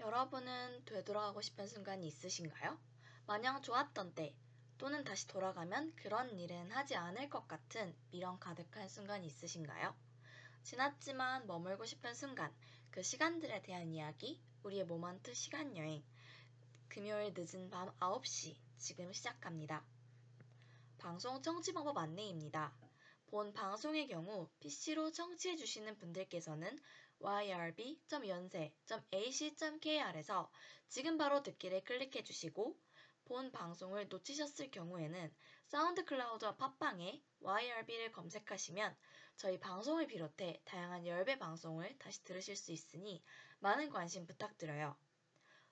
여러분은 되돌아가고 싶은 순간이 있으신가요? 마냥 좋았던 때 또는 다시 돌아가면 그런 일은 하지 않을 것 같은 미련 가득한 순간이 있으신가요? 지났지만 머물고 싶은 순간, 그 시간들에 대한 이야기, 우리의 모먼트 시간 여행. 금요일 늦은 밤 9시 지금 시작합니다. 방송 청취 방법 안내입니다. 본 방송의 경우 PC로 청취해 주시는 분들께서는 yrb.yonsei.ac.kr에서 지금 바로 듣기를 클릭해 주시고 본 방송을 놓치셨을 경우에는 SoundCloud와 팟빵에 YRB를 검색하시면 저희 방송을 비롯해 다양한 YRB 방송을 다시 들으실 수 있으니 많은 관심 부탁드려요.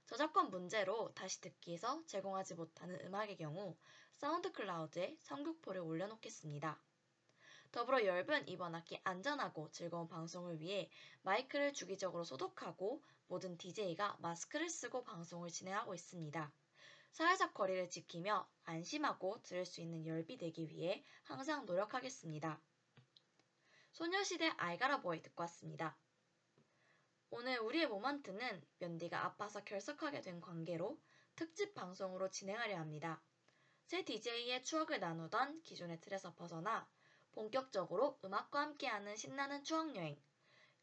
저작권 문제로 다시 듣기에서 제공하지 못하는 음악의 경우 SoundCloud에 선곡표를 올려놓겠습니다. 더불어 열분 이번 학기 안전하고 즐거운 방송을 위해 마이크를 주기적으로 소독하고 모든 DJ가 마스크를 쓰고 방송을 진행하고 있습니다. 사회적 거리를 지키며 안심하고 들을 수 있는 열비 되기 위해 항상 노력하겠습니다. 소녀시대 아이가라보이 듣고 왔습니다. 오늘 우리의 모먼트는 면디가 아파서 결석하게 된 관계로 특집 방송으로 진행하려 합니다. 새 DJ의 추억을 나누던 기존의 틀에서 벗어나 본격적으로 음악과 함께하는 신나는 추억여행,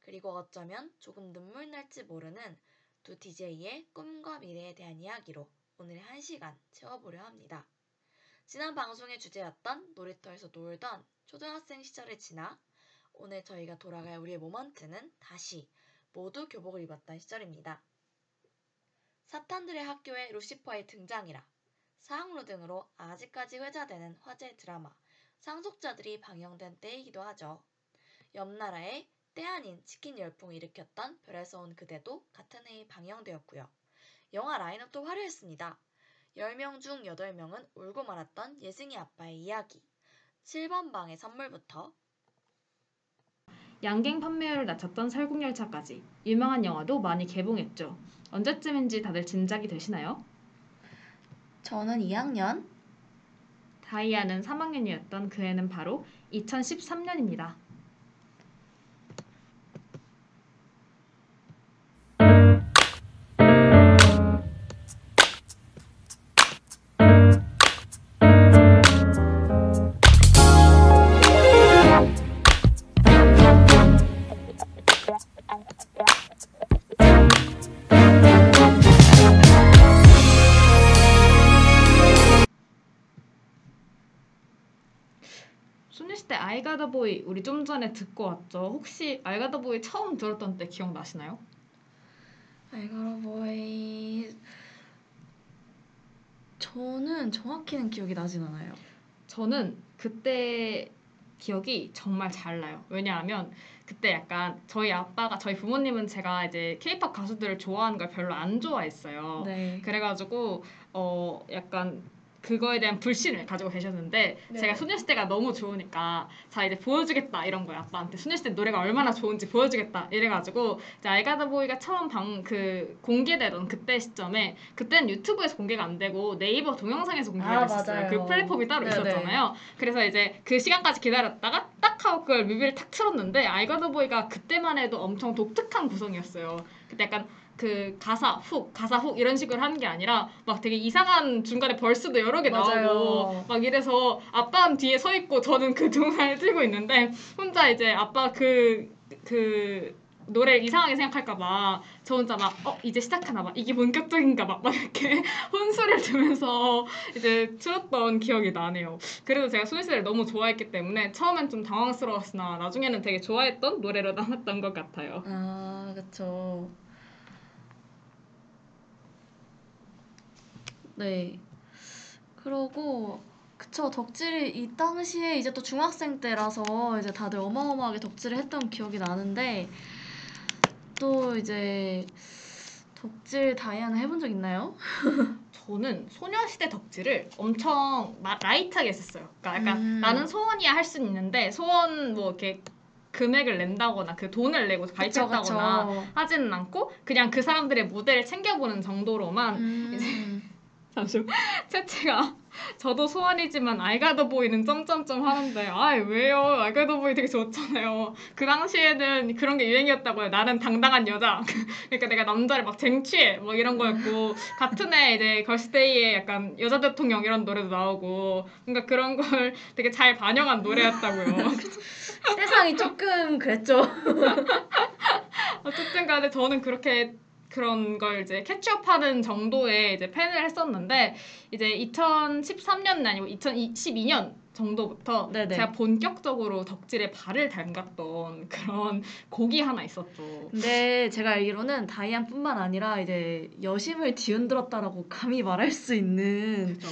그리고 어쩌면 조금 눈물 날지 모르는 두 DJ의 꿈과 미래에 대한 이야기로 오늘의 한 시간 채워보려 합니다. 지난 방송의 주제였던 놀이터에서 놀던 초등학생 시절을 지나 오늘 저희가 돌아갈 우리의 모먼트는 다시 모두 교복을 입었던 시절입니다. 사탄들의 학교에 루시퍼의 등장이라 사학로 등으로 아직까지 회자되는 화제 드라마 상속자들이 방영된 때이기도 하죠. 옆 나라에 때 아닌 치킨 열풍을 일으켰던 별에서 온 그대도 같은 해에 방영되었고요. 영화 라인업도 화려했습니다. 10명 중 8명은 울고 말았던 예승이 아빠의 이야기. 7번 방의 선물부터 양갱 판매율을 낮췄던 설국열차까지 유명한 영화도 많이 개봉했죠. 언제쯤인지 다들 짐작이 되시나요? 저는 2학년 다이아는 3학년이었던 그 해는 바로 2013년입니다. 아이가더보이 우리 좀 전에 듣고 왔죠. 혹시 아이가더보이 처음 들었던 때 기억나시나요? 아이가라보이 저는 정확히는 기억이 나진 않아요. 저는 그때 기억이 정말 잘 나요. 왜냐하면 그때 약간 저희 아빠가 저희 부모님은 제가 이제 케이팝 가수들을 좋아하는 걸 별로 안 좋아했어요. 네. 그래가지고 어 약간 그거에 대한 불신을 가지고 계셨는데 네. 제가 소녀시대가 너무 좋으니까 자 이제 보여주겠다 이런 거예요 아빠한테 소녀시대 노래가 얼마나 좋은지 보여주겠다 이래가지고 이제 알가더보이가 처음 방 그 공개되던 그때 시점에 그때는 유튜브에서 공개가 안 되고 네이버 동영상에서 공개가 아, 됐었어요 맞아요. 그 플랫폼이 따로 네네. 있었잖아요 그래서 이제 그 시간까지 기다렸다가 딱 하고 그걸 뮤비를 탁 틀었는데 알가더보이가 그때만 해도 엄청 독특한 구성이었어요 그때 약간 그 가사 훅 가사 훅 이런 식으로 하는 게 아니라 막 되게 이상한 중간에 벌스도 여러 개 맞아요. 나오고 막 이래서 아빠는 뒤에 서 있고 저는 그 동영상을 틀고 있는데 혼자 이제 아빠 그그 노래를 이상하게 생각할까봐 저 혼자 막 어 이제 시작하나봐 이게 본격적인가봐 막 이렇게 혼수를 두면서 이제 틀었던 기억이 나네요. 그래서 제가 소녀시대를 너무 좋아했기 때문에 처음엔 좀 당황스러웠으나 나중에는 되게 좋아했던 노래로 남았던 것 같아요. 아, 그쵸. 네. 그러고, 그쵸. 덕질이 이 당시에 이제 또 중학생 때라서 이제 다들 어마어마하게 덕질을 했던 기억이 나는데, 또 이제 덕질 다이아는 해본 적 있나요? 저는 소녀시대 덕질을 엄청 마- 라이트하게 했었어요. 그러니까 약간 음. 나는 소원이야 할 수는 있는데 소원 뭐 이렇게 금액을 낸다거나 그 돈을 내고 가입했다거나 그쵸, 그쵸. 하지는 않고 그냥 그 사람들의 무대를 챙겨보는 정도로만 음. 잠시만 채채가 저도 소원이지만 알가더 보이는 점점점 하는데 아 왜요? 알가더 보이 되게 좋잖아요. 그 당시에는 그런 게 유행이었다고요. 나는 당당한 여자. 그러니까 내가 남자를 막 쟁취해. 뭐 이런 거였고 같은 해 이제 걸스데이에 약간 여자 대통령 이런 노래도 나오고 뭔가 그런 걸 되게 잘 반영한 노래였다고요. 세상이 조금 그랬죠. 어쨌든 간에 저는 그렇게 그런 걸 이제 캐치업하는 정도의 이제 팬을 했었는데 이제 2013년은 아니고 2012년 정도부터 네네. 제가 본격적으로 덕질에 발을 담갔던 그런 곡이 하나 있었죠. 근데 제가 알기로는 다이안뿐만 아니라 이제 여심을 뒤흔들었다라고 감히 말할 수 있는 그죠.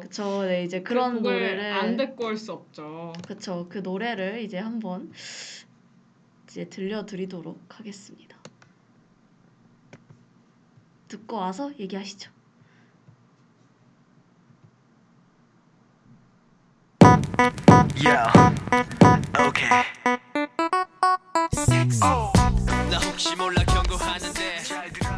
그쵸 네 이제 그런 그 노래를 안 듣고 올 수 없죠. 그쵸 그 노래를 이제 한번 이제 들려드리도록 하겠습니다. 듣고 와서 얘기하시죠. Yeah. Okay. 나 혹시 몰라 경고하는데 잘 들어.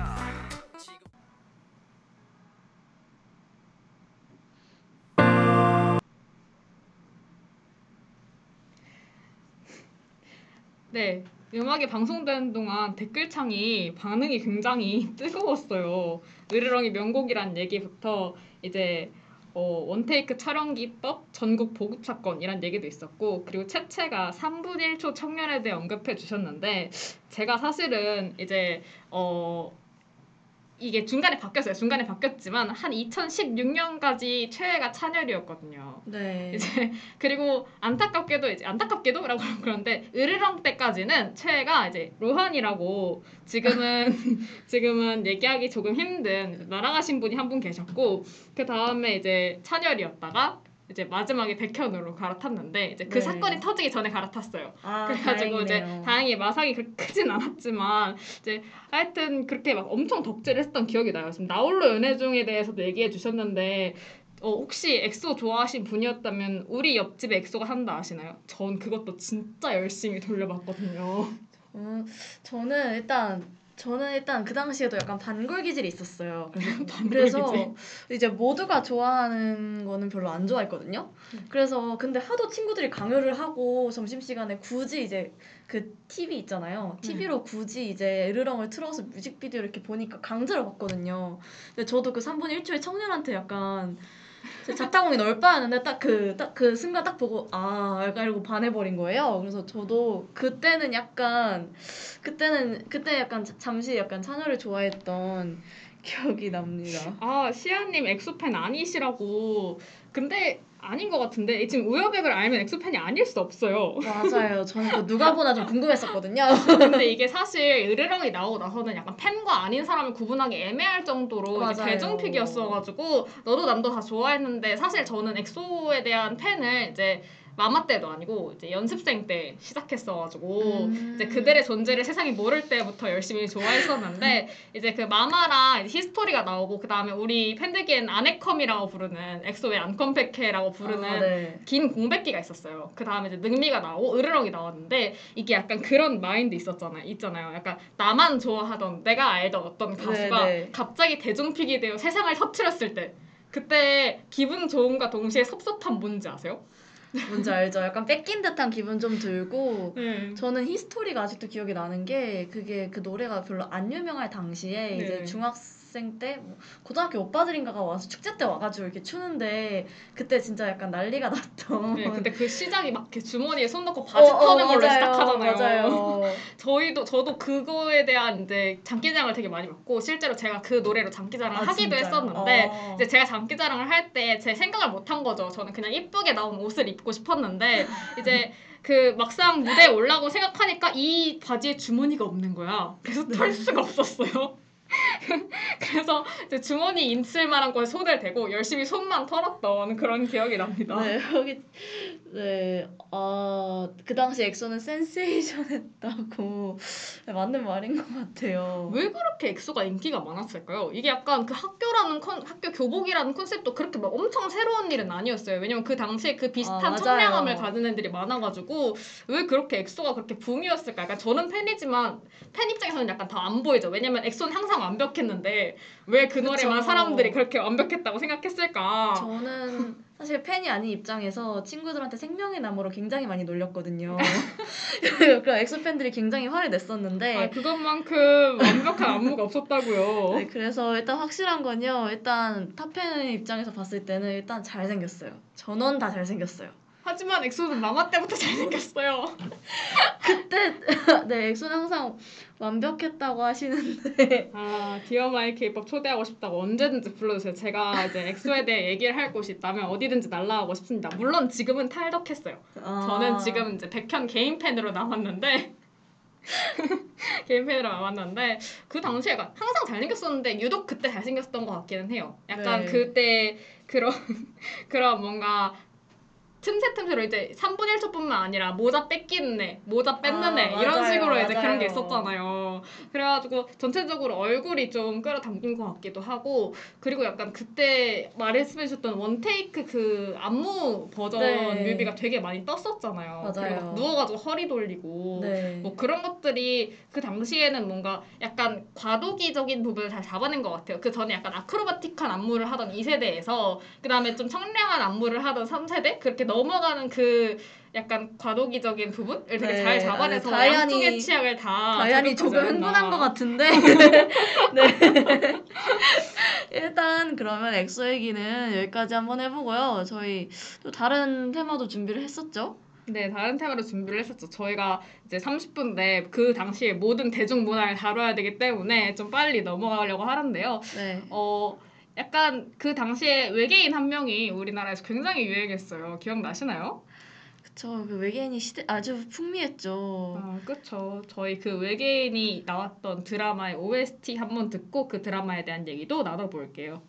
네. 음악이 방송되는 동안 댓글창이 반응이 굉장히 뜨거웠어요. 으르렁이 명곡이란 얘기부터 이제 어, 원테이크 촬영 기법 전국 보급 사건 이란 얘기도 있었고 그리고 채채가 3분 1초 청년에 대해 언급해 주셨는데 제가 사실은 이제 어 이게 중간에 바뀌었어요. 중간에 바뀌었지만 한 2016년까지 최애가 찬열이었거든요. 네. 이제 그리고 안타깝게도 이제 안타깝게도라고 그러는데 으르렁 때까지는 최애가 이제 로한이라고 지금은 지금은 얘기하기 조금 힘든 날아가신 분이 한 분 계셨고 그 다음에 이제 찬열이었다가 이제 마지막에 백현으로 갈아탔는데 이제 그 네. 사건이 터지기 전에 갈아탔어요. 아, 그래가지고 다행이네요. 이제 다행히 마상이 그렇게 크진 않았지만 이제 하여튼 그렇게 막 엄청 덕질을 했던 기억이 나요. 지금 나홀로 연애 중에 대해서도 얘기해 주셨는데 어, 혹시 엑소 좋아하신 분이었다면 우리 옆집에 엑소가 산다 아시나요? 전 그것도 진짜 열심히 돌려봤거든요. 어, 저는 일단 저는 일단 그 당시에도 약간 반골 기질이 있었어요. 그래서. 이제 모두가 좋아하는 거는 별로 안 좋아했거든요. 음. 그래서 근데 하도 친구들이 강요를 하고 점심 시간에 굳이 이제 그 TV 있잖아요. TV로 굳이 이제 으르렁을 틀어서 뮤직비디오를 이렇게 보니까 강제로 봤거든요. 근데 저도 그 3분 1초의 청년한테 약간 제 자타공인 얼빠였는데 딱 그 딱 그 순간 딱 보고 아 약간 이러고 반해버린 거예요. 그래서 저도 그때는 약간 그때는 그때 약간 자- 잠시 약간 찬열을 좋아했던 기억이 납니다. 아 시아님 엑소 팬 아니시라고. 근데 아닌 것 같은데 지금 우옆엑을 알면 엑소 팬이 아닐 수 없어요. 맞아요. 저는 그 누가 보나 좀 궁금했었거든요. 근데 이게 사실 으르렁이 나오고 나서는 약간 팬과 아닌 사람을 구분하기 애매할 정도로. 대중픽이었어가지고 너도 남도 다 좋아했는데 사실 저는 엑소에 대한 팬을 이제 마마 때도 아니고 이제 연습생 때 시작했어가지고 음. 이제 그들의 존재를 세상이 모를 때부터 열심히 좋아했었는데 이제 그 마마랑 이제 히스토리가 나오고 그 다음에 우리 팬들끼리는 아네컴이라고 부르는 엑소의 안컴백기라고 부르는 아, 네. 긴 공백기가 있었어요. 그 다음에 이제 늑미가 나오고 으르렁이 나왔는데 이게 약간 그런 마인드 있었잖아요. 있잖아요. 약간 나만 좋아하던 내가 알던 어떤 가수가 네, 네. 갑자기 대중픽이 되어 세상을 터트렸을 때 그때 기분 좋음과 동시에 섭섭함 뭔지 아세요? 뭔지 알죠? 약간 뺏긴 듯한 기분 좀 들고 네. 저는 히스토리가 아직도 기억이 나는 게 그게 그 노래가 별로 안 유명할 당시에 이제 네. 중학생 때 뭐 고등학교 오빠들인가가 와서 축제 때 와가지고 이렇게 추는데 그때 진짜 약간 난리가 났던 네, 근데 그 시작이 막 이렇게 주머니에 손 넣고 어, 바지 어, 터는 걸로 맞아요. 시작하잖아요. 맞아요. 저희도 저도 그거에 대한 이제 장기자랑을 되게 많이 받고 실제로 제가 그 노래로 장기자랑을 아, 하기도 진짜요? 했었는데 어. 이제 제가 장기자랑을 할 때 제 생각을 못 한 거죠. 저는 그냥 이쁘게 나온 옷을 입고 싶었는데 이제 그 막상 무대에 올라고 생각하니까 이 바지에 주머니가 없는 거야. 그래서 털 수가 없었어요. 그래서 이제 주머니 있을 만한 거에 손을 대고 열심히 손만 털었던 그런 기억이 납니다. 네 여기 네 아 그 당시 엑소는 센세이션했다고 네, 맞는 말인 것 같아요. 왜 그렇게 엑소가 인기가 많았을까요? 이게 약간 그 학교라는 컨, 학교 교복이라는 컨셉도 그렇게 막 엄청 새로운 일은 아니었어요. 왜냐면 그 당시에 그 비슷한 아. 청량함을 가진 애들이 많아가지고 왜 그렇게 엑소가 그렇게 붐이었을까? 약간 저는 팬이지만 팬 입장에서는 약간 더안 보이죠. 왜냐면 엑소는 항상 완벽했는데 왜 그 노래만 그쵸. 사람들이 그렇게 완벽했다고 생각했을까? 저는 사실 팬이 아닌 입장에서 친구들한테 생명의 나무로 굉장히 많이 놀렸거든요. 그 엑소 팬들이 굉장히 화를 냈었는데 아, 그것만큼 완벽한 안무가 없었다고요. 네, 그래서 일단 확실한 건요. 일단 타팬 입장에서 봤을 때는 일단 잘생겼어요. 전원 다 잘생겼어요. 하지만 엑소는 마마 때부터 잘생겼어요. 그때 네 엑소는 항상 완벽했다고 하시는데 아, 디어 마이 케이팝 초대하고 싶다고 언제든지 불러주세요. 제가 이제 엑소에 대해 얘기를 할 곳이 있다면 어디든지 날라가고 싶습니다. 물론 지금은 탈덕했어요. 아, 저는 지금 이제 백현 개인 팬으로 남았는데 개인 팬으로 남았는데 그 당시에 항상 잘생겼었는데 유독 그때 잘생겼던 것 같기는 해요. 약간 네. 그때 그런 그런 뭔가 틈새 틈새로 이제 3분의 1초뿐만 아니라 모자 뺏기는 애, 모자 뺏는 아, 애 이런 맞아요, 식으로 이제 그런 게 맞아요. 있었잖아요. 그래가지고 전체적으로 얼굴이 좀 끌어당긴 것 같기도 하고 그리고 약간 그때 말씀해주셨던 원테이크 그 안무 버전 네. 뮤비가 되게 많이 떴었잖아요. 맞아요. 누워가지고 허리 돌리고 네. 뭐 그런 것들이 그 당시에는 뭔가 약간 과도기적인 부분을 잘 잡아낸 것 같아요. 그 전에 약간 아크로바틱한 안무를 하던 2세대에서 그 다음에 좀 청량한 안무를 하던 3세대 그렇게 넘어가는 그 약간 과도기적인 부분을 되게 네, 잘 잡아내서 아, 다이안이- 양쪽의 취향을 다 다이안이 조금. 흥분한 것 같은데 네. 일단 그러면 엑소 얘기는 여기까지 한번 해보고요. 저희 또 다른 테마도 준비를 했었죠. 네, 다른 테마로 준비를 했었죠. 저희가 이제 30분 내 그 당시에 모든 대중문화를 다뤄야 되기 때문에 좀 빨리 넘어가려고 하는데요. 네. 어, 약간 그 당시에 외계인 한 명이 우리나라에서 굉장히 유행했어요. 기억나시나요? 그쵸. 그 외계인이 시대 아주 풍미했죠. 아, 그쵸. 저희 그 외계인이 나왔던 드라마의 OST 한번 듣고 그 드라마에 대한 얘기도 나눠볼게요.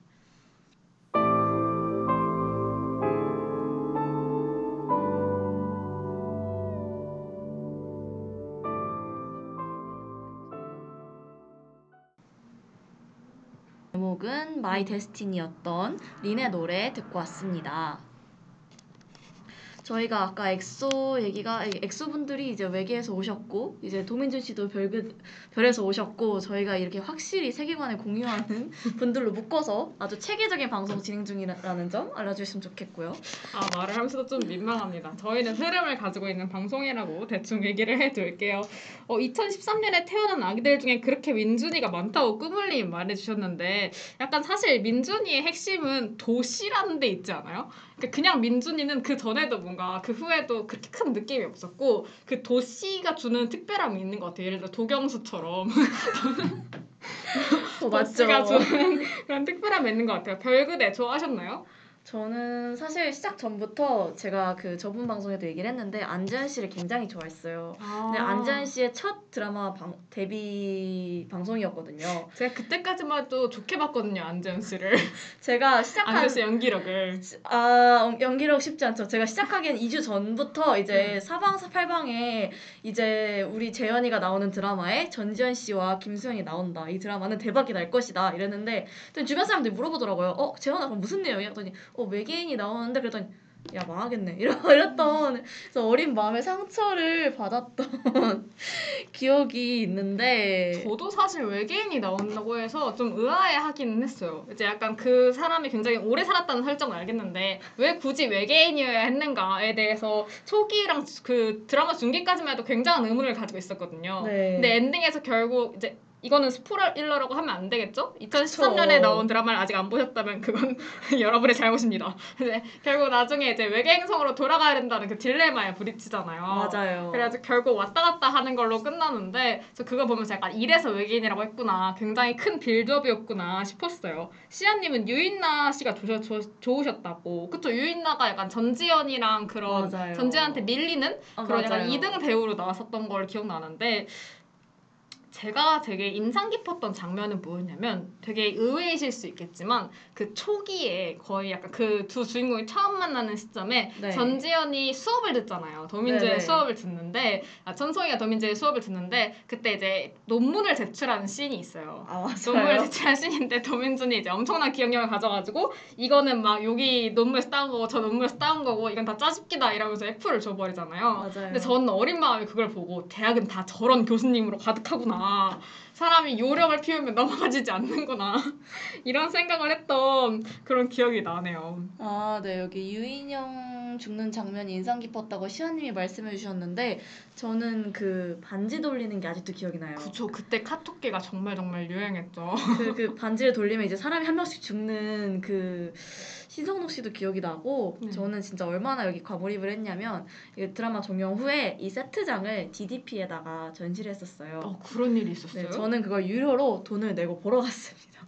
제목은 My Destiny였던 린의 노래 듣고 왔습니다. 저희가 아까 엑소 얘기가 엑소 분들이 이제 외계에서 오셨고 이제 도민준 씨도 별그, 별에서 오셨고 저희가 이렇게 확실히 세계관을 공유하는 분들로 묶어서 아주 체계적인 방송 진행 중이라는 점 알려주셨으면 좋겠고요. 아, 말을 하면서도 좀 민망합니다. 저희는 흐름을 가지고 있는 방송이라고 대충 얘기를 해둘게요. 어, 2013년에 태어난 아기들 중에 그렇게 민준이가 많다고 꾸물님 말해주셨는데 약간 사실 민준이의 핵심은 도씨라는 데 있지 않아요? 그러니까 그냥 민준이는 그 전에도 뭔가 그 후에도 그렇게 큰 느낌이 없었고 그 도시가 주는 특별함이 있는 것 같아요. 예를 들어 도경수처럼 어, 도시가 주는 그런 특별함이 있는 것 같아요. 별그대 좋아하셨나요? 저는 사실 시작 전부터 제가 그 저번 방송에도 얘기를 했는데 안재현 씨를 굉장히 좋아했어요. 아. 근데 안재현 씨의 첫 드라마 방, 데뷔 방송이었거든요. 제가 그때까지만 해도 좋게 봤거든요 안재현 씨를 제가 시작한 안재현 씨 연기력을 아 연기력 쉽지 않죠. 제가 시작하기엔 2주 전부터 음. 이제 사방 사팔방에 이제 우리 재현이가 나오는 드라마에 전지현 씨와 김수현이 나온다. 이 드라마는 대박이 날 것이다. 이랬는데 또 주변 사람들이 물어보더라고요. 어 재현아 그럼 무슨 내용이야? 그랬더니 어 외계인이 나오는데 그랬더니 야 망하겠네 이러 이랬던 그래서 어린 마음에 상처를 받았던 기억이 있는데 저도 사실 외계인이 나온다고 해서 좀 의아해하기는 했어요. 이제 약간 그 사람이 굉장히 오래 살았다는 설정을 알겠는데 왜 굳이 외계인이어야 했는가에 대해서 초기랑 그 드라마 중기까지만 해도 굉장한 의문을 가지고 있었거든요. 네. 근데 엔딩에서 결국 이제 이거는 스포일러라고 하면 안 되겠죠? 2013년에 그쵸. 나온 드라마를 아직 안 보셨다면 그건 여러분의 잘못입니다. 근데 결국 나중에 이제 외계행성으로 돌아가야 된다는 그 딜레마에 부딪히잖아요. 맞아요. 그래가지고 결국 왔다 갔다 하는 걸로 끝나는데 저 그거 보면서 약간 이래서 외계인이라고 했구나. 굉장히 큰 빌드업이었구나 싶었어요. 시아님은 유인나 씨가 좋으, 좋, 좋으셨다고. 그쵸? 유인나가 약간 전지현이랑 그런 맞아요. 전지현한테 밀리는 아, 그런 약간 맞아요. 2등 배우로 나왔었던 걸 기억나는데 제가 되게 인상 깊었던 장면은 뭐였냐면 되게 의외이실 수 있겠지만 그 초기에 거의 약간 그 두 주인공이 처음 만나는 시점에 네. 전지현이 수업을 듣잖아요. 더민주의 네네. 수업을 듣는데 아, 천송이가 더민주의 수업을 듣는데 그때 이제 논문을 제출하는 씬이 있어요. 아 논문을. 제출한 씬인데 더민준이 이제 엄청난 기억력을 가져가지고 이거는 막 여기 논문에서 따온 거고 저 논문에서 따온 거고 이건 다 짜집기다 이러면서 F를 줘버리잖아요. 맞아요. 근데 저는 어린 마음에 그걸 보고 대학은 다 저런 교수님으로 가득하구나. 사람이 요령을 피우면 넘어가지지 않는구나. 이런 생각을 했던 그런 기억이 나네요. 아, 네. 여기 유인영 죽는 장면이 인상 깊었다고 시아님이 말씀해 주셨는데 저는 그 반지 돌리는 게 아직도 기억이 나요. 그쵸. 그때 카톡계가 정말 정말 유행했죠. 그, 그 반지를 돌리면 이제 사람이 한 명씩 죽는 그 신성록 씨도 기억이 나고 네. 저는 진짜 얼마나 여기 과몰입을 했냐면 이 드라마 종영 후에 이 세트장을 DDP에다가 전시를 했었어요. 어, 그런 일이 있었어요? 네, 저는 그걸 유료로 돈을 내고 보러 갔습니다.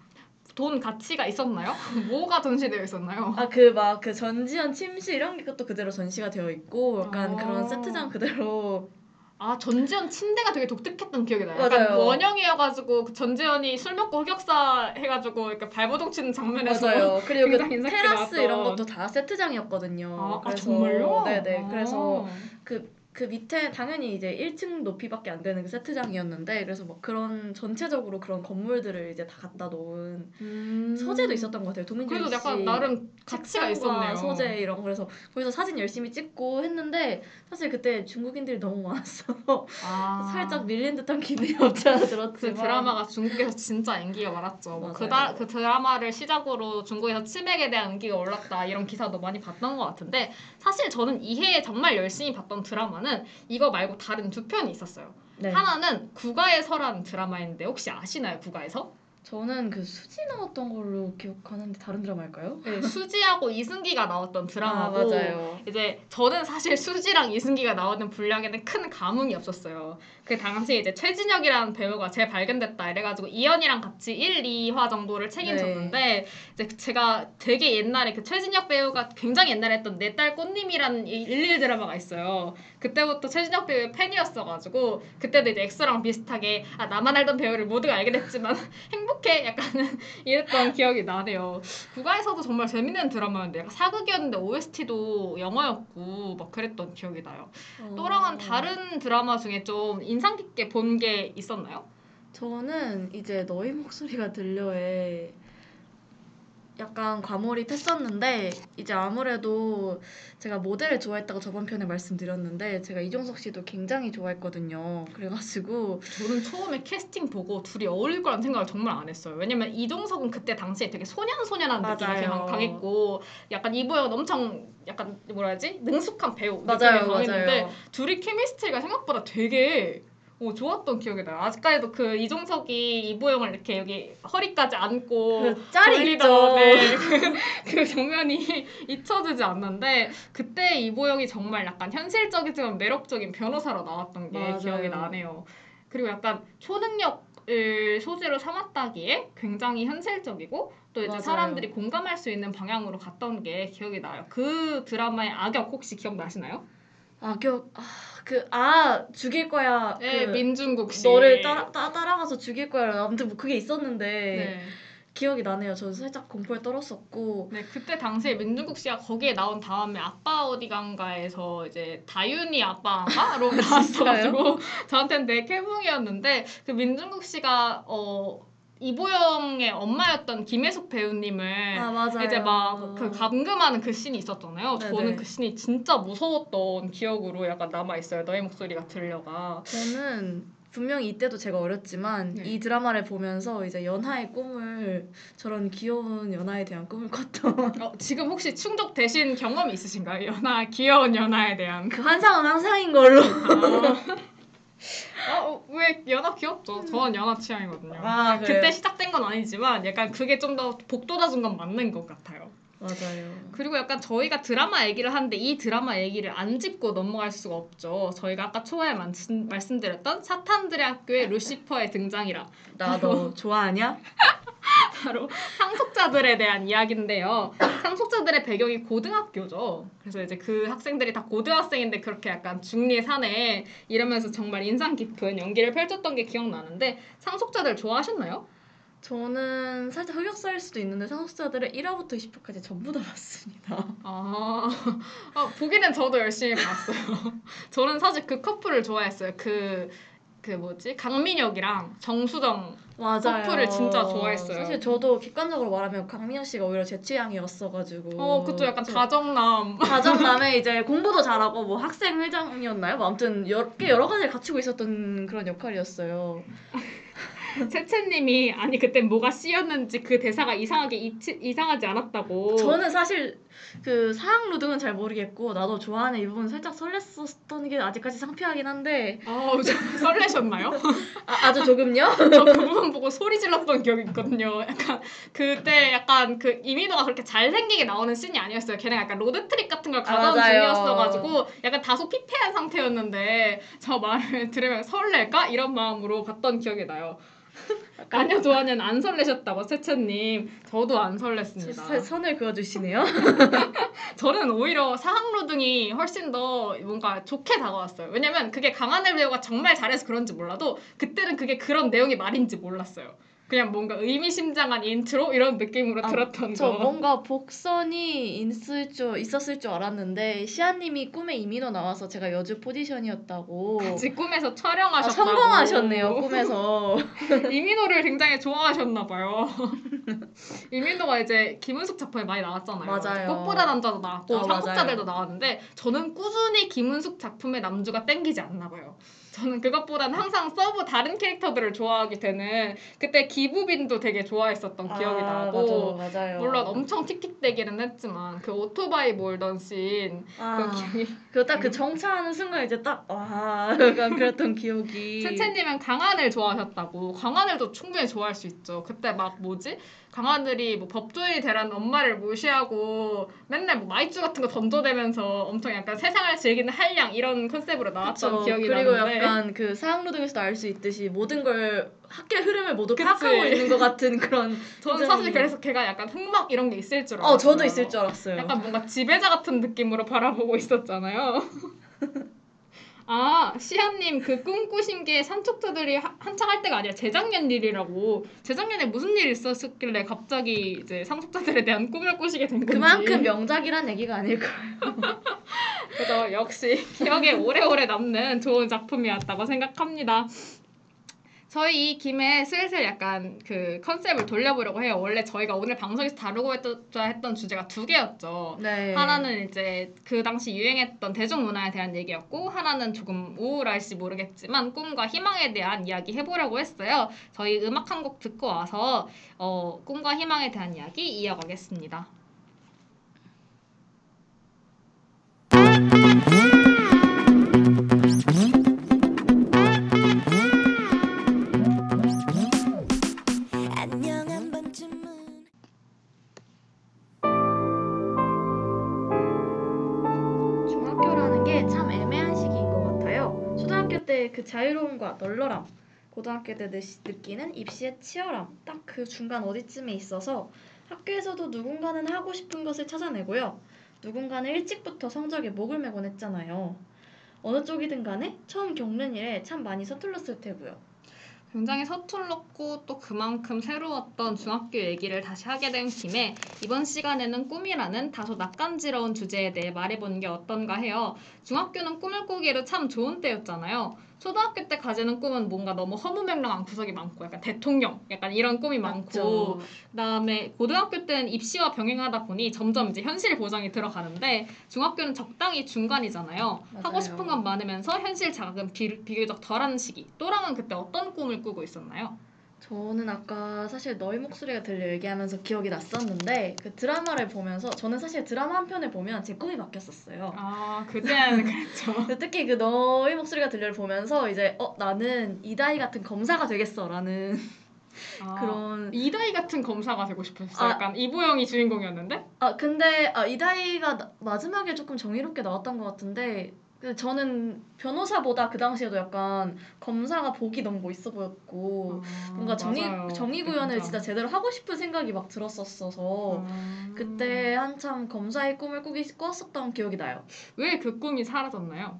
돈 가치가 있었나요? 뭐가 전시되어 있었나요? 아 그 막그 전지현 침실 이런 것도 그대로 전시가 되어 있고 약간 아. 그런 세트장 그대로 아 전지현 침대가 되게 독특했던 기억이 나요. 약간 맞아요. 원형이어가지고 그 전지현이 술 먹고 흑역사 해가지고 이렇게 발버둥 치는 장면에서 맞아요. 그리고 그 인상 깊게 테라스 이런. 것도 다 세트장이었거든요. 아, 아 그래서 정말요? 네네. 그래서 아. 그, 그 밑에 당연히 이제 1층 높이밖에 안 되는 그 세트장이었는데 그래서 막 그런 전체적으로 그런 건물들을 이제 다 갖다 놓은 음. 서재도 있었던 것 같아요. 도민준 그래도 씨 약간 나름 가치가 있었네요. 서재 이런 거 그래서 거기서 사진 열심히 찍고 했는데 사실 그때 중국인들이 너무 많았어. 아. 살짝 밀린 듯한 기분이 없지 않아 그 들었지만 드라마가 중국에서 진짜 인기가 많았죠. 뭐 그. 다, 그 드라마를 시작으로 중국에서 치맥에 대한 인기가 올랐다 이런 기사도 많이 봤던 것 같은데 사실 저는 이해에 정말 열심히 봤던 드라마는 이거 말고 다른 두 편이 있었어요. 네. 하나는 국가에서라는 드라마인데 혹시 아시나요? 국가에서? 저는 그 수지 나왔던 걸로 기억하는데 다른 드라마일까요? 네, 수지하고 이승기가 나왔던 드라마고 아 맞아요. 이제 저는 사실 수지랑 이승기가 나오는 분량에는 큰 감흥이 없었어요. 그 당시에 이제 최진혁이라는 배우가 재발견됐다 이래가지고 이연이랑 같이 1, 2화 정도를 책임졌는데 이제 제가 되게 옛날에 그 최진혁 배우가 굉장히 옛날에 했던 내 딸 꽃님이라는 11 드라마가 있어요. 그때부터 최진혁 배우의 팬이었어가지고 그때도 이제 엑소랑 비슷하게 아 나만 알던 배우를 모두가 알게 됐지만 행복 해 약간은 이랬던 기억이 나네요. 국가에서도 정말 재밌는 드라마였는데 약간 사극이었는데 OST도 영어였고 막 그랬던 기억이 나요. 또랑은 어. 다른 드라마 중에 좀 인상 깊게 본 게 있었나요? 저는 이제 너의 목소리가 들려에 약간 과몰입했었는데 이제 아무래도 제가 모델을 좋아했다고 저번 편에 말씀드렸는데 제가 이종석 씨도 굉장히 좋아했거든요. 그래가지고 저는 처음에 캐스팅 보고 둘이 어울릴 거라는 생각을 정말 안 했어요. 왜냐면 이종석은 그때 당시에 되게 소년소년한 느낌이. 되게 강했고 약간 이보영은 엄청 약간 뭐라 해야지 능숙한 배우 맞아요, 느낌이 강했는데 맞아요. 둘이 케미스트리가 생각보다 되게 어, 좋았던 기억이 나요. 아직까지도 그 이종석이 이보영을 이렇게 여기 허리까지 안고 그 짤이 있죠. 네, 그, 그 장면이 잊혀지지 않는데 그때 이보영이 정말 약간 현실적이지만 매력적인 변호사로 나왔던 게 맞아요. 기억이 나네요. 그리고 약간 초능력을 소재로 삼았다기에 굉장히 현실적이고 또 이제 맞아요. 사람들이 공감할 수 있는 방향으로 갔던 게 기억이 나요. 그 드라마의 악역 혹시 기억나시나요? 악역 아그아 죽일 거야. 네, 그 민중국 씨. 너를 따라 따, 따라가서 죽일 거야. 아무튼 뭐 그게 있었는데 네. 기억이 나네요. 저는 살짝 공포에 떨었었고 네, 그때 당시에 민중국 씨가 거기에 나온 다음에 아빠 어디 간가에서 이제 다윤이 아빠가로 나왔어가지고 저한테는 되게 캐붕이었는데 그 민중국 씨가 어 이보영의 엄마였던 김혜숙 배우님을 아. 이제 막 그 감금하는 그 씬이 있었잖아요. 네네. 저는 그 씬이 진짜 무서웠던 기억으로 약간 남아 있어요. 너의 목소리가 들려가. 저는 분명히 이때도 제가 어렸지만 네. 이 드라마를 보면서 이제 연하의 꿈을 저런 귀여운 연하에 대한 꿈을 꿨던 어, 지금 혹시 충족되신 경험이 있으신가요? 연하 귀여운 연하에 대한. 그 환상은 항상인 걸로. 아, 어, 왜 연하 귀엽죠? 저는 연하 취향이거든요. 아? 그때 시작된 건 아니지만 약간 그게 좀 더 복돋아준 건 맞는 것 같아요. 맞아요. 그리고 약간 저희가 드라마 얘기를 하는데 이 드라마 얘기를 안 짚고 넘어갈 수가 없죠. 저희가 아까 초반에 말씀, 말씀드렸던 사탄들의 학교의 루시퍼의 등장이라 나 너 좋아하냐? 바로 상속자들에 대한 이야기인데요. 상속자들의 배경이 고등학교죠. 그래서 이제 그 학생들이 다 고등학생인데 그렇게 약간 중리 사내 이러면서 정말 인상 깊은 연기를 펼쳤던 게 기억나는데 상속자들 좋아하셨나요? 저는 살짝 흑역사일 수도 있는데 상속자들을 1화부터 20화까지 전부 다 봤습니다. 아, 아, 보기는 저도 열심히 봤어요. 저는 사실 그 커플을 좋아했어요. 그, 그 뭐지? 강민혁이랑 정수정. 맞아요. 커플을 진짜 좋아했어요. 사실 저도 객관적으로 말하면 강민호 씨가 오히려 제 취향이었어가지고. 어, 그쵸. 약간 그쵸. 다정남. 가정남에 이제 공부도 잘하고 뭐 학생 회장이었나요? 뭐 아무튼 여러, 꽤 여러 가지를 갖추고 있었던 그런 역할이었어요. 채채님이 아니 그때 뭐가 씌였는지 그 대사가 이상하게 이치, 이상하지 않았다고. 저는 사실 그 루등은 잘 모르겠고 나 너 좋아하냐는 이 부분 살짝 설렜었던 게 아직까지 창피하긴 한데 아우 좀 설레셨나요? 아, 아주 조금요? 저 그 부분 보고 소리 질렀던 기억이 있거든요. 약간 그때 약간 그 이민호가 그렇게 잘생기게 나오는 씬이 아니었어요. 걔네가 약간 road trip 같은 걸 가던 맞아요. 중이었어가지고 약간 다소 피폐한 상태였는데 저 말을 들으면 설렐까? 이런 마음으로 봤던 기억이 나요. 나 너 좋아하냐는 안 설레셨다고 채채님. 저도 안 설렜습니다. 사- 선을 그어주시네요. 저는 오히려 사학루등이 훨씬 더 뭔가 좋게 다가왔어요. 왜냐면 그게 강하늘 배우가 정말 잘해서 그런지 몰라도 그때는 그게 그런 내용이 말인지 몰랐어요. 그냥 뭔가 의미심장한 인트로 이런 느낌으로 아, 들었던 저 거. 뭔가 복선이 있을 줄 있었을 줄 알았는데 시아님이 꿈에 이민호 나와서 제가 여주 포지션이었다고. 같이 꿈에서 아, 촬영하셨다고. 성공하셨네요 꿈에서. 이민호를 굉장히 좋아하셨나 봐요. 이민호가 이제 김은숙 작품에 많이 나왔잖아요. 맞아요. 꽃보다 남자도 나왔고 어, 상속자들도 맞아요. 나왔는데 저는 꾸준히 김은숙 작품의 남주가 땡기지 않나 봐요. 저는 그것보다는 항상 sub 다른 캐릭터들을 좋아하게 되는 그때 김우빈도 되게 좋아했었던 기억이 나고 아, 맞아, 맞아요. 물론 엄청 틱틱대기는 했지만 그 오토바이 몰던 씬 아, 그 기억이 그 딱 그 정차하는 순간 이제 딱 와 약간 그랬던 기억이. 채채님은 강하늘 좋아하셨다고 강하늘도 충분히 좋아할 수 있죠 그때 막 뭐지 강하늘이 뭐 법조인이 되라는 엄마를 무시하고 맨날 뭐 마이쮸 같은 거 던져대면서 엄청 약간 세상을 즐기는 한량 이런 컨셉으로 나왔던 그쵸. 기억이 나는데 약간 그 사학로등에서도 알 수 있듯이 모든 걸 학교의 흐름을 모두 그치. 파악하고 있는 것 같은 그런. 저는 굉장히- 사실 그래서 걔가 약간 흑막 이런 게 있을 줄 알았어요 어 저도 있을 줄 알았어요. 약간 뭔가 지배자 같은 느낌으로 바라보고 있었잖아요. 아, 시아님 그 꿈꾸신 게 산촉자들이 하- 한창 할 때가 아니라 재작년 일이라고. 재작년에 무슨 일이 있었길래 갑자기 이제 상속자들에 대한 꿈을 꾸시게 된 건지. 그만큼 명작이란 얘기가 아닐까. 그래서 역시 기억에 오래오래 남는 좋은 작품이었다고 생각합니다. 저희 이 김에 슬슬 약간 그 컨셉을 돌려보려고 해요. 원래 저희가 오늘 방송에서 다루고 했자 했던 주제가 두 개였죠. 네. 하나는 이제 그 당시 유행했던 대중문화에 대한 얘기였고 하나는 조금 우울할지 모르겠지만 꿈과 희망에 대한 이야기 해보려고 했어요. 저희 음악 한 곡 듣고 와서 어, 꿈과 희망에 대한 이야기 이어가겠습니다. 널널함, 고등학교 때 느, 느끼는 입시의 치열함, 딱 그 중간 어디쯤에 있어서 학교에서도 누군가는 하고 싶은 것을 찾아내고요. 누군가는 일찍부터 성적에 목을 매곤 했잖아요. 어느 쪽이든 간에 처음 겪는 일에 참 많이 서툴렀을 테고요. 굉장히 서툴렀고 또 그만큼 새로웠던 중학교 얘기를 다시 하게 된 김에 이번 시간에는 꿈이라는 다소 낯간지러운 주제에 대해 말해보는 게 어떤가 해요. 중학교는 꿈을 꾸기에도 참 좋은 때였잖아요. 초등학교 때 가지는 꿈은 뭔가 너무 허무맹랑한 구석이 많고 약간 대통령 약간 이런 꿈이 많고 맞죠. 그다음에 고등학교 때는 입시와 병행하다 보니 점점 이제 현실 보장이 들어가는데 중학교는 적당히 중간이잖아요. 하고 맞아요. 싶은 건 많으면서 현실 자극은 비, 비교적 덜한 시기. 또랑은 그때 어떤 꿈을 꾸고 있었나요? 저는 아까 사실 너의 목소리가 들려 얘기하면서 기억이 났었는데 그 드라마를 보면서 저는 사실 드라마 한 편을 보면 제 꿈이 바뀌었었어요. 아 그때는 그랬죠. 특히 그 너의 목소리가 들려를 보면서 이제 어 나는 이다희 같은 검사가 되겠어라는 아, 그런 이다희 같은 검사가 되고 싶었어요. 아. 약간 이보영이 주인공이었는데. 아 근데 아 이다희가 나- 마지막에 조금 정의롭게 나왔던 것 같은데 근데 저는 변호사보다 그 당시에도 약간 검사가 복이 너무 멋있어 보였고 뭔가 정의 아, 맞아요. 정의 구현을 진짜. 제대로 하고 싶은 생각이 막 들었었어서 음. 그때 한참 검사의 꿈을 꾸기 꿨었던 기억이 나요. 왜 그 꿈이 사라졌나요?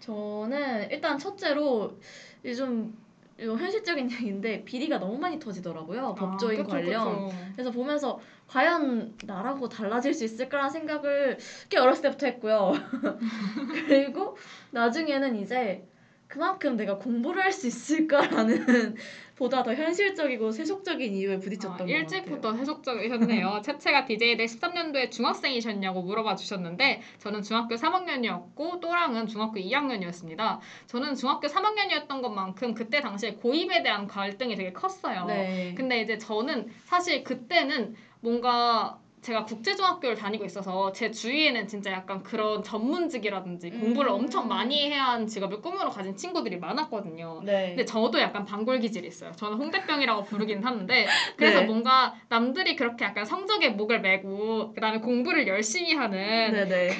저는 일단 첫째로 요즘 현실적인 얘기인데 비리가 너무 많이 터지더라고요 법조인 아, 그쵸, 관련. 그쵸. 그래서 보면서 과연 나라고 달라질 수 있을까라는 생각을 꽤 어렸을 때부터 했고요. 그리고 나중에는 이제 그만큼 내가 공부를 할 수 있을까라는 보다 더 현실적이고 세속적인 이유에 부딪혔던 아, 것 일찍부터 같아요. 해석적이셨네요. 채채가 DJ들 13년도에 중학생이셨냐고 물어봐 주셨는데 저는 중학교 3학년이었고 또랑은 중학교 2학년이었습니다. 저는 중학교 3학년이었던 것만큼 그때 당시에 고입에 대한 갈등이 되게 컸어요. 네. 근데 이제 저는 사실 그때는 뭔가 제가 국제중학교를 다니고 있어서 제 주위에는 진짜 약간 그런 전문직이라든지 공부를 음. 엄청 많이 해야 하는 직업을 꿈으로 가진 친구들이 많았거든요. 네. 근데 저도 약간 방골 기질이 있어요. 저는 홍대병이라고 부르긴 하는데 그래서 네. 뭔가 남들이 그렇게 약간 성적에 목을 매고 그다음에 공부를 열심히 하는 네네.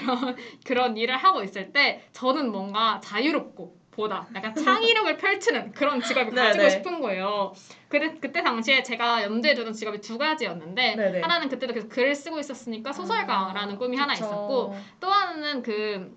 그런 일을 하고 있을 때 저는 뭔가 자유롭고 보다 약간 창의력을 펼치는 그런 직업을 네, 가지고 네. 싶은 거예요. 그래, 그때 당시에 제가 염두에 두던 직업이 두 가지였는데 네, 네. 하나는 그때도 계속 글을 쓰고 있었으니까 소설가라는 꿈이 하나 그쵸. 있었고 또 하나는 그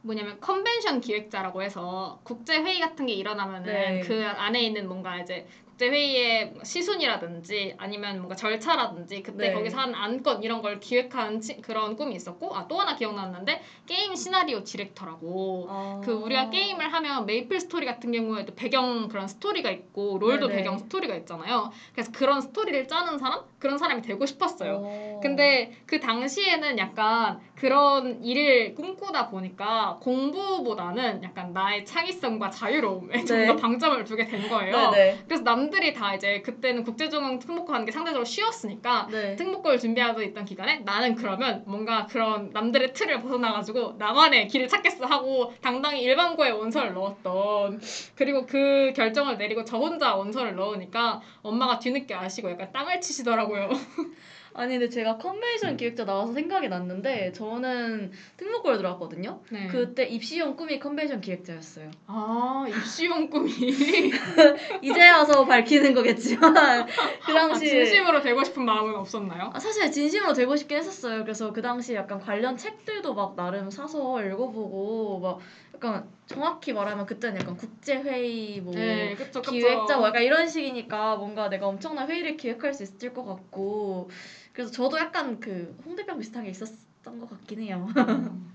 뭐냐면 컨벤션 기획자라고 해서 국제 회의 같은 게 일어나면은 네. 그 안에 있는 뭔가 이제 국제 회의의 시순이라든지 아니면 뭔가 절차라든지 그때 네. 거기서 한 안건 이런 걸 기획하는 치- 그런 꿈이 있었고 아 또 하나 기억났는데 게임 시나리오 디렉터라고 아. 그 우리가 게임을 하면 메이플 스토리 같은 경우에도 배경 그런 스토리가 있고 롤도 네네. 배경 스토리가 있잖아요. 그래서 그런 스토리를 짜는 사람 그런 사람이 되고 싶었어요. 어. 근데 그 당시에는 약간 그런 일을 꿈꾸다 보니까 공부보다는 약간 나의 창의성과 자유로움에 좀 네. 더 방점을 두게 된 거예요. 네네. 그래서 남들이 다 이제 그때는 국제중이랑 특목고 하는 게 상대적으로 쉬웠으니까 네. 특목고를 준비하고 있던 기간에 나는 그러면 뭔가 그런 남들의 틀을 벗어나가지고 나만의 길을 찾겠어 하고 당당히 일반고에 원서를 넣었던 그리고 그 결정을 내리고 저 혼자 원서를 넣으니까 엄마가 뒤늦게 아시고 약간 땅을 치시더라고요. 아니 근데 제가 컨벤션 기획자 나와서 생각이 났는데 저는 특목고에 들어갔거든요. 네. 그때 입시용 꿈이 컨벤션 기획자였어요. 아 입시용 꿈이 이제 와서 밝히는 거겠지만 그 아, 당시 진심으로 되고 싶은 마음은 없었나요? 아, 사실 진심으로 되고 싶긴 했었어요. 그래서 그 당시 약간 관련 책들도 막 나름 사서 읽어보고 막 약간 정확히 말하면 그때는 약간 국제 회의 뭐 네, 그쵸, 그쵸. 기획자 뭐 약간 이런 식이니까 뭔가 내가 엄청난 회의를 기획할 수 있을 것 같고 그래서 저도 약간 그 홍대병 비슷한 게 있었던 것 같긴 해요.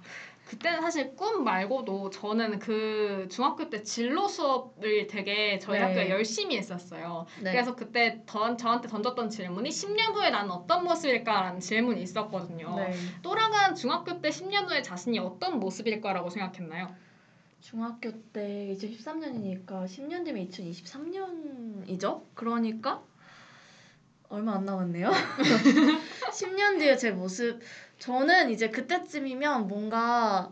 그때는 사실 꿈 말고도 저는 그 중학교 때 진로 수업을 되게 저희 네. 학교에 열심히 했었어요. 네. 그래서 그때 던, 저한테 던졌던 질문이 10년 후에 나는 어떤 모습일까라는 질문이 있었거든요. 네. 또랑은 중학교 때 10년 후에 자신이 어떤 모습일까라고 생각했나요? 중학교 때 2013년이니까 10년 뒤면 2023년이죠? 그러니까 얼마 안 남았네요. 10년 뒤에 제 모습 저는 이제 그때쯤이면 뭔가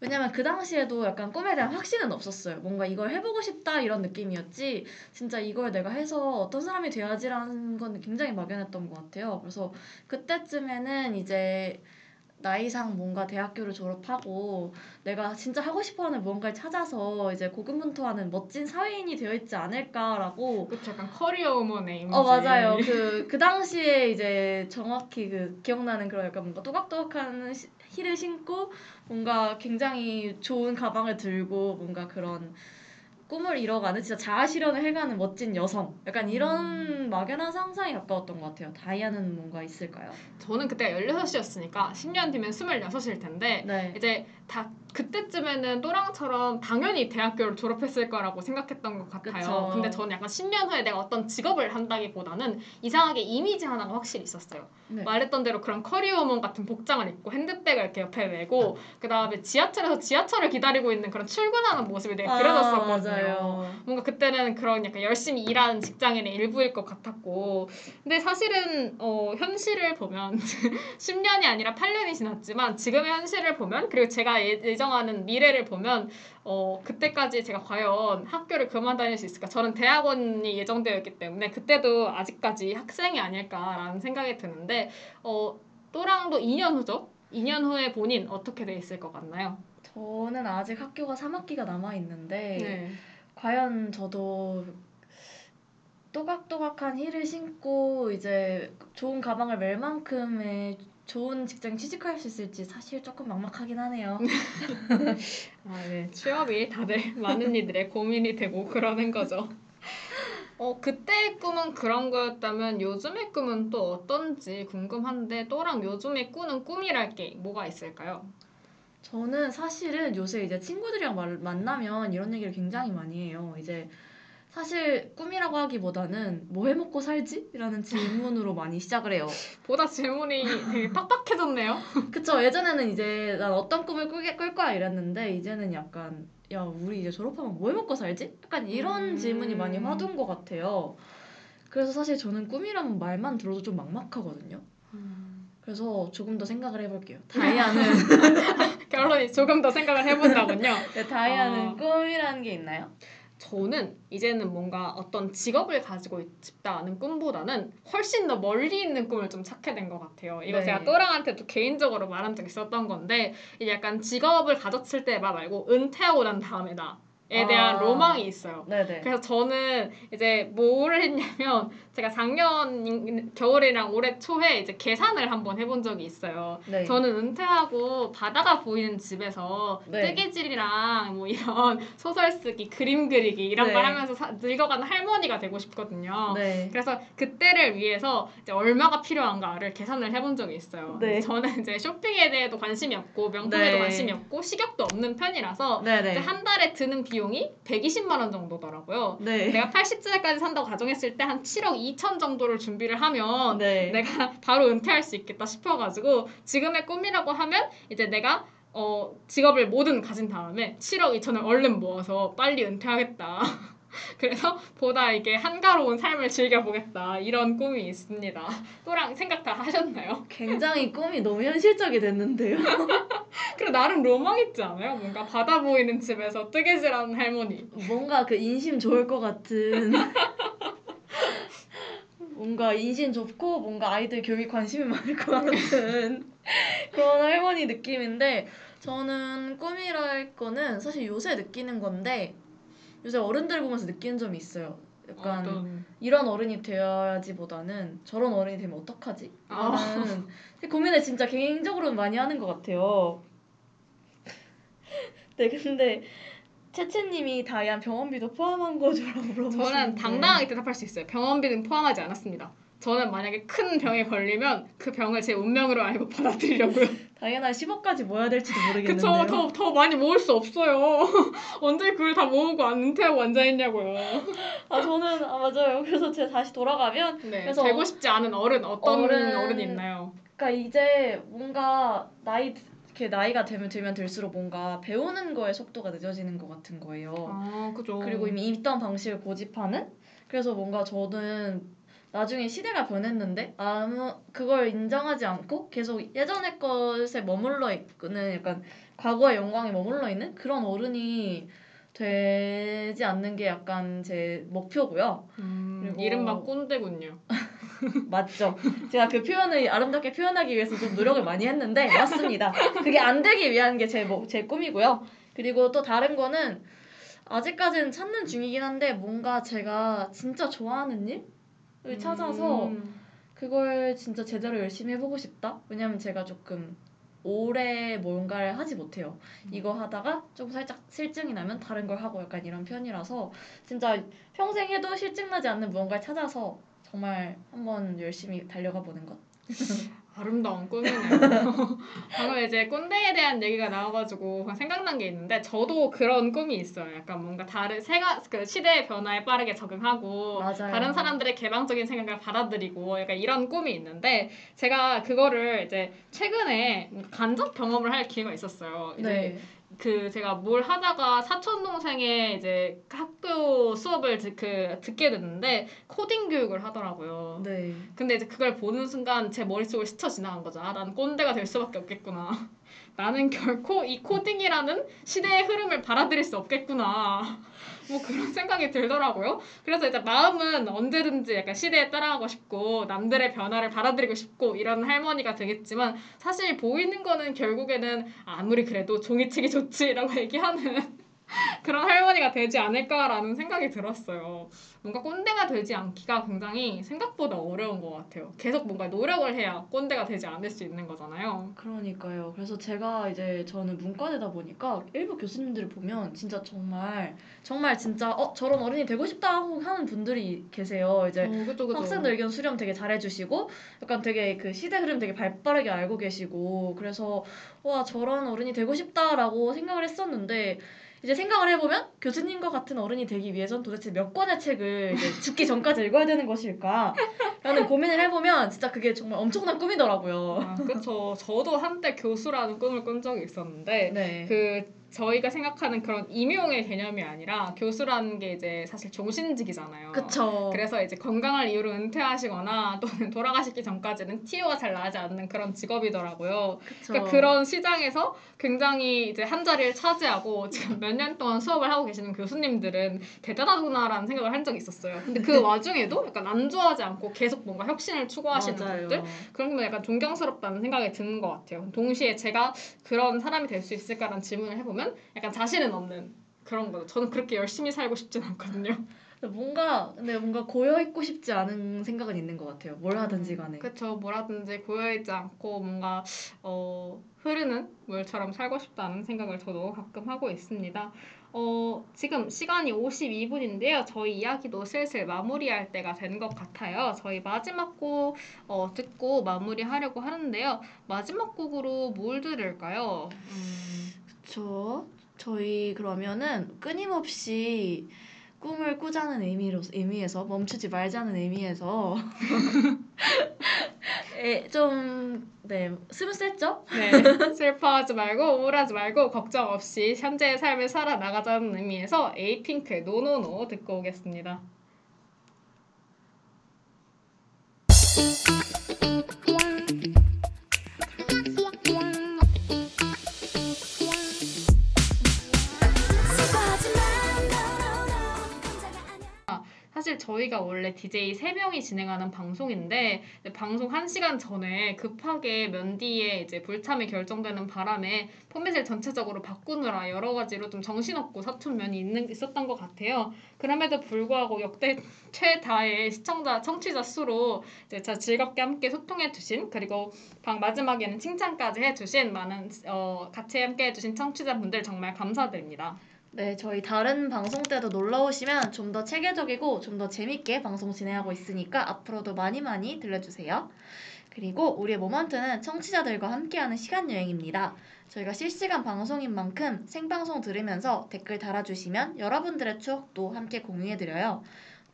왜냐면 그 당시에도 약간 꿈에 대한 확신은 없었어요. 뭔가 이걸 해보고 싶다 이런 느낌이었지. 진짜 이걸 내가 해서 어떤 사람이 돼야지라는 건 굉장히 막연했던 것 같아요. 그래서 그때쯤에는 이제 나이상 뭔가 대학교를 졸업하고 내가 진짜 하고 싶어하는 무언가를 찾아서 이제 고군분투하는 멋진 사회인이 되어 있지 않을까라고 그쵸, 약간 커리어 우먼의 이미지. 어 맞아요 그 그 당시에 이제 정확히 그 기억나는 그런 약간 뭔가 또각또각한 시- 힐을 신고 뭔가 굉장히 좋은 가방을 들고 뭔가 그런 꿈을 이뤄가는 진짜 자아 실현을 해가는 멋진 여성 약간 이런 막연한 상상에 가까웠던 것 같아요 다이안은 뭔가 있을까요? 저는 그때가 16이었으니까 10년 뒤면 26일 텐데 네 이제 다 그때쯤에는 또랑처럼 당연히 대학교를 졸업했을 거라고 생각했던 것 같아요. 그쵸. 근데 저는 약간 10년 후에 내가 어떤 직업을 한다기보다는 이상하게 이미지 하나가 확실히 있었어요. 네. 말했던 대로 그런 커리어우먼 같은 복장을 입고 핸드백을 이렇게 옆에 메고 그 다음에 지하철에서 지하철을 기다리고 있는 그런 출근하는 모습이 되게 그려졌었거든요. 아, 맞아요. 뭔가 그때는 그런 약간 열심히 일하는 직장인의 일부일 것 같았고 근데 사실은 어, 현실을 보면 10년이 아니라 8년이 지났지만 지금의 현실을 보면 그리고 제가 예- 예정하는 미래를 보면 어, 그때까지 제가 과연 학교를 그만 다닐 수 있을까 저는 대학원이 예정되어 있기 때문에 그때도 아직까지 학생이 아닐까라는 생각이 드는데 어, 또랑도 2년 후죠? 2년 후에 본인 어떻게 돼 있을 것 같나요? 저는 아직 학교가 3학기가 남아 있는데 네. 과연 저도 또각또각한 힐을 신고 이제 좋은 가방을 멜 만큼의 좋은 직장 취직할 수 있을지 사실 조금 막막하긴 하네요. 아, 네. 취업이 다들 많은 이들의 고민이 되고 그러는 거죠. 어, 그때의 꿈은 그런 거였다면 요즘의 꿈은 또 어떤지 궁금한데 또랑 요즘에 꾸는 꿈이랄 게 뭐가 있을까요? 저는 사실은 요새 이제 친구들이랑 말- 만나면 이런 얘기를 굉장히 많이 해요. 이제 사실 꿈이라고 하기보다는 뭐 해 먹고 살지? 라는 질문으로 많이 시작을 해요. 보다 질문이 되게 빡빡해졌네요. 그쵸. 예전에는 이제 난 어떤 꿈을 꾸게, 꿀 거야 이랬는데 이제는 약간 야 우리 이제 졸업하면 뭐 해 먹고 살지? 약간 이런 음. 질문이 많이 화두인 것 같아요. 그래서 사실 저는 꿈이라는 말만 들어도 좀 막막하거든요. 그래서 조금 더 생각을 해볼게요. 다이아는 결론이 조금 더 생각을 해본다군요. 네, 다이아는 어. 꿈이라는 게 있나요? 저는 이제는 뭔가 어떤 직업을 가지고 싶다는 꿈보다는 훨씬 더 멀리 있는 꿈을 좀 찾게 된 것 같아요. 이거 네. 제가 또랑한테도 개인적으로 말한 적 있었던 건데 약간 직업을 가졌을 때 말고 은퇴하고 난 다음에다에 대한 아. 로망이 있어요. 네네. 그래서 저는 이제 뭐를 했냐면 제가 작년 겨울이랑 올해 초에 이제 계산을 한번 해본 적이 있어요. 네. 저는 은퇴하고 바다가 보이는 집에서 네. 뜨개질이랑 뭐 이런 소설 쓰기, 그림 그리기 이런 네. 걸 하면서 사- 늙어가는 할머니가 되고 싶거든요. 네. 그래서 그때를 위해서 이제 얼마가 필요한가를 계산을 해본 적이 있어요. 네. 저는 이제 쇼핑에 대해도 관심이 없고 명품에도 네. 관심이 없고 식욕도 없는 편이라서 한 달에 드는 비용이 120만 원 정도더라고요. 네. 내가 80세까지 산다고 가정했을 때 한 7억 2천 정도를 준비를 하면 네. 내가 바로 은퇴할 수 있겠다 싶어가지고 지금의 꿈이라고 하면 이제 내가 어, 직업을 뭐든 가진 다음에 7억 2천을 얼른 모아서 빨리 은퇴하겠다. 그래서 보다 이게 한가로운 삶을 즐겨보겠다 이런 꿈이 있습니다. 또랑 생각 다 하셨나요? 굉장히 꿈이 너무 현실적이 됐는데요. 그리고 나름 로망 있지 않아요? 뭔가 바다 보이는 집에서 뜨개질하는 할머니. 뭔가 그 인심 좋을 것 같은. 뭔가 인심 좋고 뭔가 아이들 교육 관심이 많을 것 같은 그런 할머니 느낌인데 저는 꿈이랄 거는 사실 요새 느끼는 건데 요새 어른들 보면서 느끼는 점이 있어요. 약간 어떤 이런 어른이 되어야지보다는 저런 어른이 되면 어떡하지? 아. 고민을 진짜 개인적으로 많이 하는 것 같아요. 네, 근데 채채님이 다이안 병원비도 포함한 거죠라고 물어보시는데 저는 당당하게 대답할 수 있어요. 병원비는 포함하지 않았습니다. 저는 만약에 큰 병에 걸리면 그 병을 제 운명으로 알고 받아들이려고요. 다이안 한 10억까지 모아야 될지도 모르겠는데요. 그쵸, 더, 더 많이 모을 수 없어요. 언제 그걸 다 모으고 안 은퇴하고 앉아있냐고요. 아 저는 아 맞아요. 그래서 제가 다시 돌아가면 네, 그래서 되고 싶지 않은 어른, 어떤 어른- 어른... 이 있나요? 그러니까 이제 뭔가 나이 이렇게 나이가 되면 들면 들수록 뭔가 배우는 거에 속도가 늦어지는 것 같은 거예요. 아, 그죠. 그리고 이미 있던 방식을 고집하는 그래서 뭔가 저는 나중에 시대가 변했는데 아무 그걸 인정하지 않고 계속 예전의 것에 머물러 있는 약간 과거의 영광에 머물러 있는 그런 어른이 되지 않는 게 약간 제 목표고요. 음, 그리고- 이른바 꼰대군요. 맞죠? 제가 그 표현을 아름답게 표현하기 위해서 좀 노력을 많이 했는데 맞습니다. 그게 안 되기 위한 게제제 꿈이고요. 그리고 또 다른 거는 아직까지는 찾는 중이긴 한데 뭔가 제가 진짜 좋아하는 일을 찾아서 음, 그걸 진짜 제대로 열심히 해보고 싶다. 왜냐면 제가 조금 오래 뭔가를 하지 못해요. 이거 하다가 조금 살짝 실증이 나면 다른 걸 하고 약간 이런 편이라서 진짜 평생 해도 실증 나지 않는 무언가를 찾아서 정말 한번 열심히 달려가 보는 것. 아름다운 꿈이네요. 방금 이제 꼰대에 대한 얘기가 나와가지고 생각난 게 있는데 저도 그런 꿈이 있어요. 약간 뭔가 다른 세가 그 시대의 변화에 빠르게 적응하고 맞아요. 다른 사람들의 개방적인 생각을 받아들이고 약간 이런 꿈이 있는데 제가 그거를 이제 최근에 간접 경험을 할 기회가 있었어요. 이제 네. 그 제가 뭘 하다가 사촌 동생의 이제 학교 수업을 듣, 그 듣게 됐는데 코딩 교육을 하더라고요. 네. 근데 이제 그걸 보는 순간 제 머릿속을 스쳐 지나간 거죠. 아, 난 꼰대가 될 수밖에 없겠구나. 나는 결코 이 코딩이라는 시대의 흐름을 받아들일 수 없겠구나. 뭐 그런 생각이 들더라고요. 그래서 이제 마음은 언제든지 약간 시대에 따라가고 싶고 남들의 변화를 받아들이고 싶고 이런 할머니가 되겠지만 사실 보이는 거는 결국에는 아무리 그래도 종이책이 좋지라고 얘기하는 그런 할머니가 되지 않을까라는 생각이 들었어요. 뭔가 꼰대가 되지 않기가 굉장히 생각보다 어려운 것 같아요. 계속 뭔가 노력을 해야 꼰대가 되지 않을 수 있는 거잖아요. 그러니까요. 그래서 제가 이제 저는 문과대다 보니까 일부 교수님들을 보면 진짜 정말 정말 진짜 어 저런 어른이 되고 싶다 하고 하는 분들이 계세요. 이제 어, 그죠, 그죠. 학생들 의견 수렴 되게 잘해주시고 약간 되게 그 시대 흐름 되게 발빠르게 알고 계시고 그래서 와 저런 어른이 되고 싶다라고 생각을 했었는데 이제 생각을 해보면 교수님과 같은 어른이 되기 위해선 도대체 몇 권의 책을 이제 죽기 전까지 읽어야 되는 것일까 라는 고민을 해보면 진짜 그게 정말 엄청난 꿈이더라고요. 아, 그쵸. 저도 한때 교수라는 꿈을 꾼 적이 있었는데 네. 그 저희가 생각하는 그런 임용의 개념이 아니라 교수라는 게 이제 사실 종신직이잖아요. 그쵸. 그래서 이제 건강할 이유로 은퇴하시거나 또는 돌아가시기 전까지는 티오가 잘 나지 않는 그런 직업이더라고요. 그쵸. 그러니까 그런 시장에서 굉장히 이제 한 자리를 차지하고 지금 몇 년 동안 수업을 하고 계시는 교수님들은 대단하구나라는 생각을 한 적이 있었어요. 근데 그 와중에도 약간 안주하지 않고 계속 뭔가 혁신을 추구하시는 맞아요. 분들 그런 건 약간 존경스럽다는 생각이 드는 것 같아요. 동시에 제가 그런 사람이 될 수 있을까라는 질문을 해보면 약간 자신은 없는 그런 거죠. 저는 그렇게 열심히 살고 싶진 않거든요. 뭔가 근데 뭔가 고여 있고 싶지 않은 생각은 있는 것 같아요. 뭘 하든지 간에. 그쵸. 뭐라든지 고여 있지 않고 뭔가 어, 흐르는 물처럼 살고 싶다는 생각을 저도 가끔 하고 있습니다. 어, 지금 시간이 52분인데요. 저희 이야기도 슬슬 마무리할 때가 된 것 같아요. 저희 마지막 곡 어, 듣고 마무리하려고 하는데요. 마지막 곡으로 뭘 들을까요? 음, 저 저희 그러면은 끊임없이 꿈을 꾸자는 의미로 의미에서 멈추지 말자는 의미에서 에, 좀 네 스무셌죠? 네, 슬퍼하지 말고 우울하지 말고 걱정 없이 현재의 삶을 살아나가자는 의미에서 에이핑크의 노노노 듣고 오겠습니다. 저희가 원래 DJ 3명이 진행하는 방송인데 네, 방송 1시간 전에 급하게 면디에 이제 불참이 결정되는 바람에 포맷을 전체적으로 바꾸느라 여러 가지로 좀 정신없고 사촌 면이 있는, 있었던 것 같아요. 그럼에도 불구하고 역대 최다의 시청자, 청취자 수로 이제 자 즐겁게 함께 소통해 주신 그리고 방 마지막에는 칭찬까지 해 주신 많은 어, 같이 함께 해 주신 청취자분들 정말 감사드립니다. 네, 저희 다른 방송 때도 놀러 오시면 좀 더 체계적이고 좀 더 재밌게 방송 진행하고 있으니까 앞으로도 많이 많이 들려주세요. 그리고 우리의 모먼트는 청취자들과 함께하는 시간 여행입니다. 저희가 실시간 방송인 만큼 생방송 들으면서 댓글 달아주시면 여러분들의 추억도 함께 공유해드려요.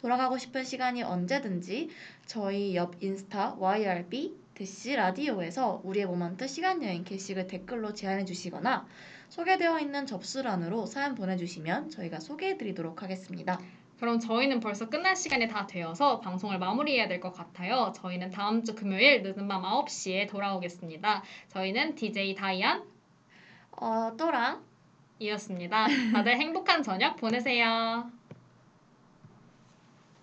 돌아가고 싶은 시간이 언제든지 저희 옆 인스타 YRB 대시 라디오에서 우리의 모먼트 시간 여행 게시글 댓글로 제안해 주시거나 소개되어 있는 접수란으로 사연 보내주시면 저희가 소개해드리도록 하겠습니다. 그럼 저희는 벌써 끝날 시간이 다 되어서 방송을 마무리해야 될 것 같아요. 저희는 다음 주 금요일 늦은 밤 9시에 돌아오겠습니다. 저희는 DJ 다이안 어, 또랑 이었습니다. 다들 행복한 저녁 보내세요.